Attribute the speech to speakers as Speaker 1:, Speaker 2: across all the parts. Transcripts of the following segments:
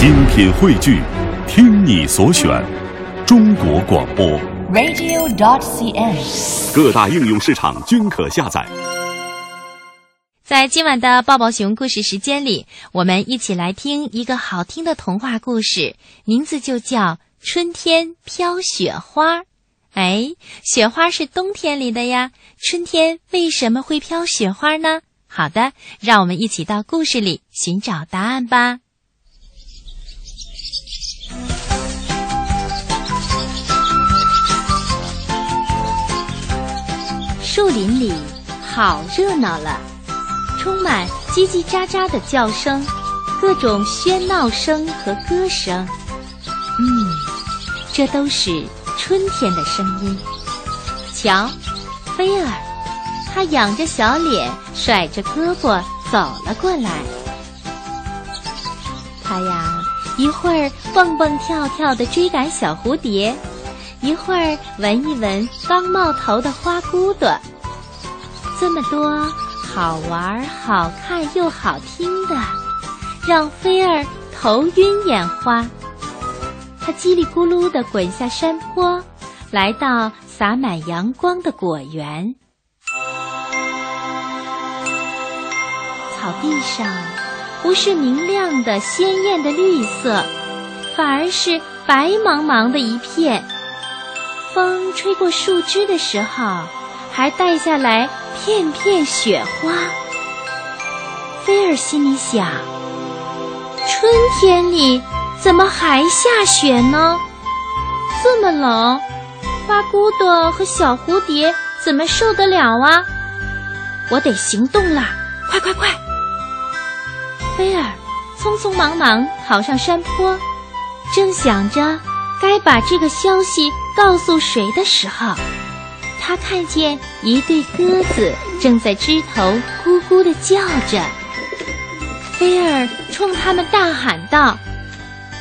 Speaker 1: 精品汇聚，听你所选，中国广播。
Speaker 2: radio.dot.cn，。
Speaker 1: 各大应用市场均可下载。
Speaker 3: 在今晚的抱抱熊故事时间里，我们一起来听一个好听的童话故事，名字就叫《春天飘雪花》。哎，雪花是冬天里的呀，春天为什么会飘雪花呢？好的，让我们一起到故事里寻找答案吧。林里好热闹了，充满叽叽喳喳的叫声，各种喧闹声和歌声。嗯，这都是春天的声音。瞧，菲儿，他仰着小脸，甩着胳膊走了过来。他呀，一会儿蹦蹦跳跳地追赶小蝴蝶，一会儿闻一闻刚冒头的花骨朵。这么多好玩、好看又好听的，让菲儿头晕眼花。他叽里咕噜地滚下山坡，来到洒满阳光的果园。草地上不是明亮的、鲜艳的绿色，反而是白茫茫的一片。风吹过树枝的时候，还带下来片片雪花。菲儿心里想：春天里怎么还下雪呢？这么冷，花骨朵和小蝴蝶怎么受得了啊？我得行动啦！快快快！菲儿匆匆忙忙跑上山坡，正想着该把这个消息告诉谁的时候，他看见一对鸽子正在枝头咕咕地叫着。菲儿冲他们大喊道：“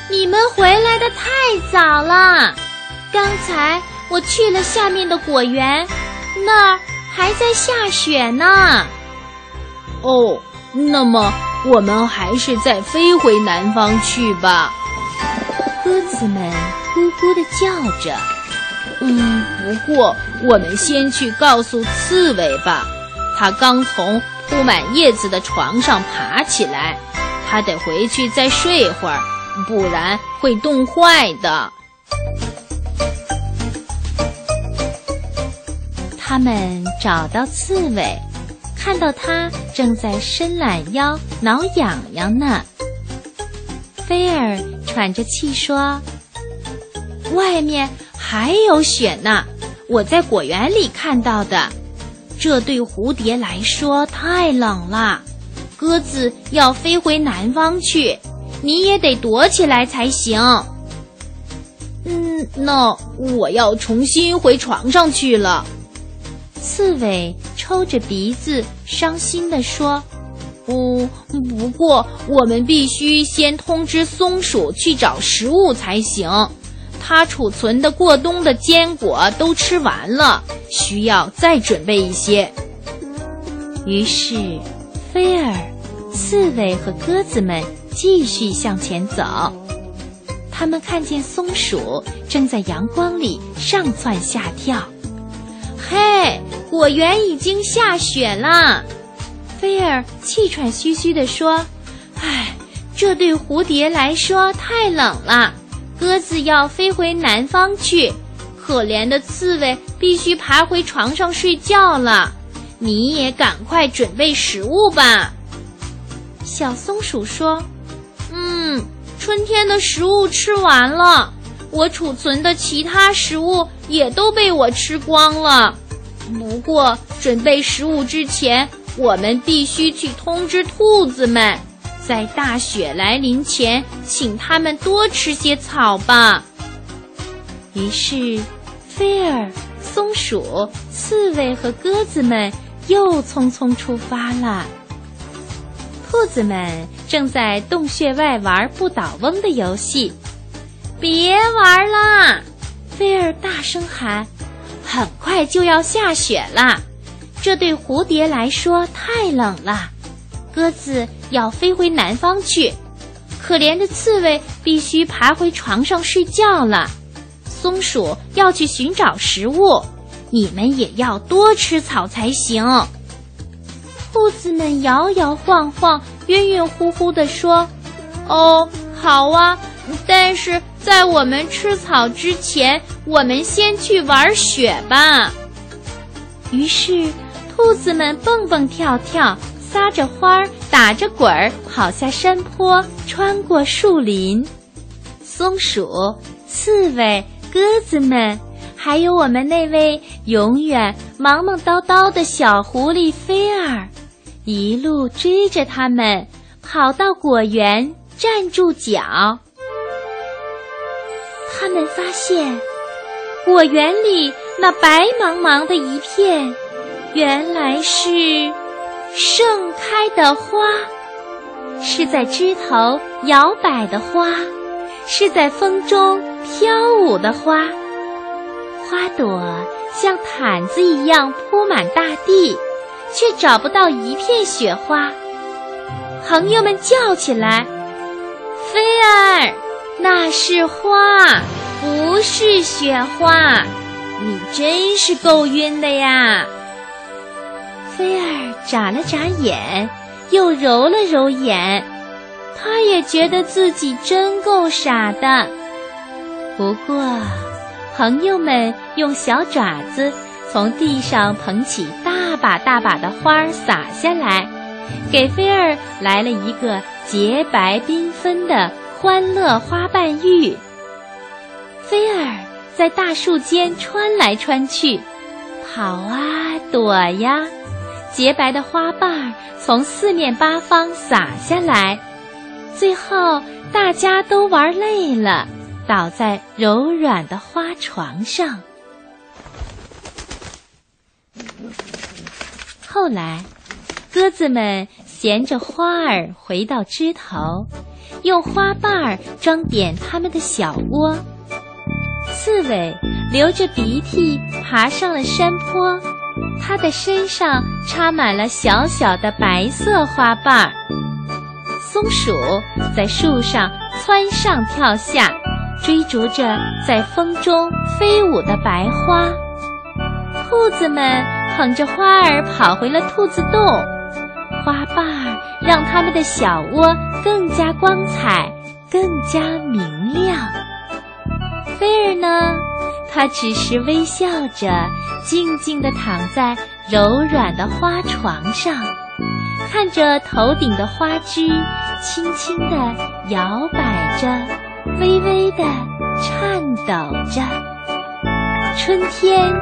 Speaker 3: 你们回来的太早了！刚才我去了下面的果园，那儿还在下雪呢。”
Speaker 4: 哦，那么我们还是再飞回南方去吧。
Speaker 3: 鸽子们咕咕地叫着。
Speaker 4: 嗯，不过我们先去告诉刺猬吧。它刚从铺满叶子的床上爬起来，它得回去再睡会儿，不然会冻坏的。
Speaker 3: 他们找到刺猬，看到它正在伸懒腰挠痒痒呢。菲儿喘着气说：“
Speaker 4: 外面还有雪呢，我在果园里看到的。这对蝴蝶来说太冷了，鸽子要飞回南方去，你也得躲起来才行。嗯，那我要重新回床上去了。”
Speaker 3: 刺猬抽着鼻子，伤心地说：“
Speaker 4: 嗯，不过我们必须先通知松鼠去找食物才行。它储存的过冬的坚果都吃完了，需要再准备一些。”
Speaker 3: 于是，菲儿、刺猬和鸽子们继续向前走。他们看见松鼠正在阳光里上蹿下跳。
Speaker 4: 嘿，果园已经下雪了，
Speaker 3: 菲儿气喘吁吁地说：“
Speaker 4: 唉，这对蝴蝶来说太冷了，鸽子要飞回南方去，可怜的刺猬必须爬回床上睡觉了。你也赶快准备食物吧。”
Speaker 3: 小松鼠说：“
Speaker 4: 嗯，春天的食物吃完了。”我储存的其他食物也都被我吃光了。不过，准备食物之前，我们必须去通知兔子们，在大雪来临前，请他们多吃些草吧。
Speaker 3: 于是，菲儿、松鼠、刺猬和鸽子们又匆匆出发了。兔子们正在洞穴外玩不倒翁的游戏。
Speaker 4: 别玩啦！
Speaker 3: 菲儿大声喊：“很快就要下雪了，这对蝴蝶来说太冷了。鸽子要飞回南方去，可怜的刺猬必须爬回床上睡觉了。松鼠要去寻找食物，你们也要多吃草才行。兔子们摇摇晃晃、晕晕乎乎地说：“哦，好啊，但是在我们吃草之前，我们先去玩雪吧。”于是，兔子们蹦蹦跳跳，撒着花儿，打着滚儿，跑下山坡，穿过树林。松鼠、刺猬、鸽子们，还有我们那位永远忙忙叨叨的小狐狸菲儿。一路追着他们，跑到果园站住脚。他们发现，果园里那白茫茫的一片，原来是盛开的花，是在枝头摇摆的花，是在风中飘舞的花。花朵像毯子一样铺满大地。却找不到一片雪花，朋友们叫起来：“菲儿，那是花，不是雪花，你真是够晕的呀！”菲儿眨了眨眼，又揉了揉眼，他也觉得自己真够傻的。不过，朋友们用小爪子。从地上捧起大把大把的花儿洒下来，给菲儿来了一个洁白缤纷的欢乐花瓣浴。菲儿在大树间穿来穿去，跑啊躲呀，洁白的花瓣从四面八方洒下来，最后大家都玩累了，倒在柔软的花床上。后来，鸽子们衔着花儿回到枝头，用花瓣儿装点它们的小窝。刺猬流着鼻涕爬上了山坡，它的身上插满了小小的白色花瓣儿。松鼠在树上蹿上跳下，追逐着在风中飞舞的白花。兔子们。捧着花儿跑回了兔子洞，花瓣儿让它们的小窝更加光彩，更加明亮。菲儿呢，他只是微笑着，静静地躺在柔软的花床上，看着头顶的花枝轻轻地摇摆着，微微地颤抖着。春天。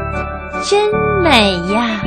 Speaker 3: 真美呀！